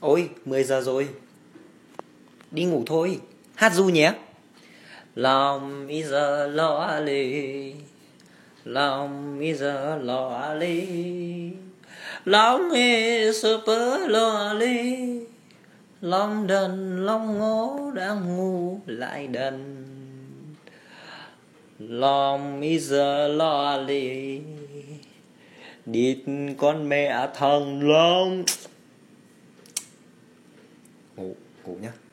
Ôi 10 giờ rồi. Đi ngủ thôi. Hát du nhé. Lòng bây giờ lo lì. Lòng bây giờ lo lì. Lòng ê sơ lo lì. Lòng đần, lòng ngố đang ngu lại đần. Lòng bây giờ lo lì. Địt con mẹ thằng Long. Ngủ, ngủ nhé.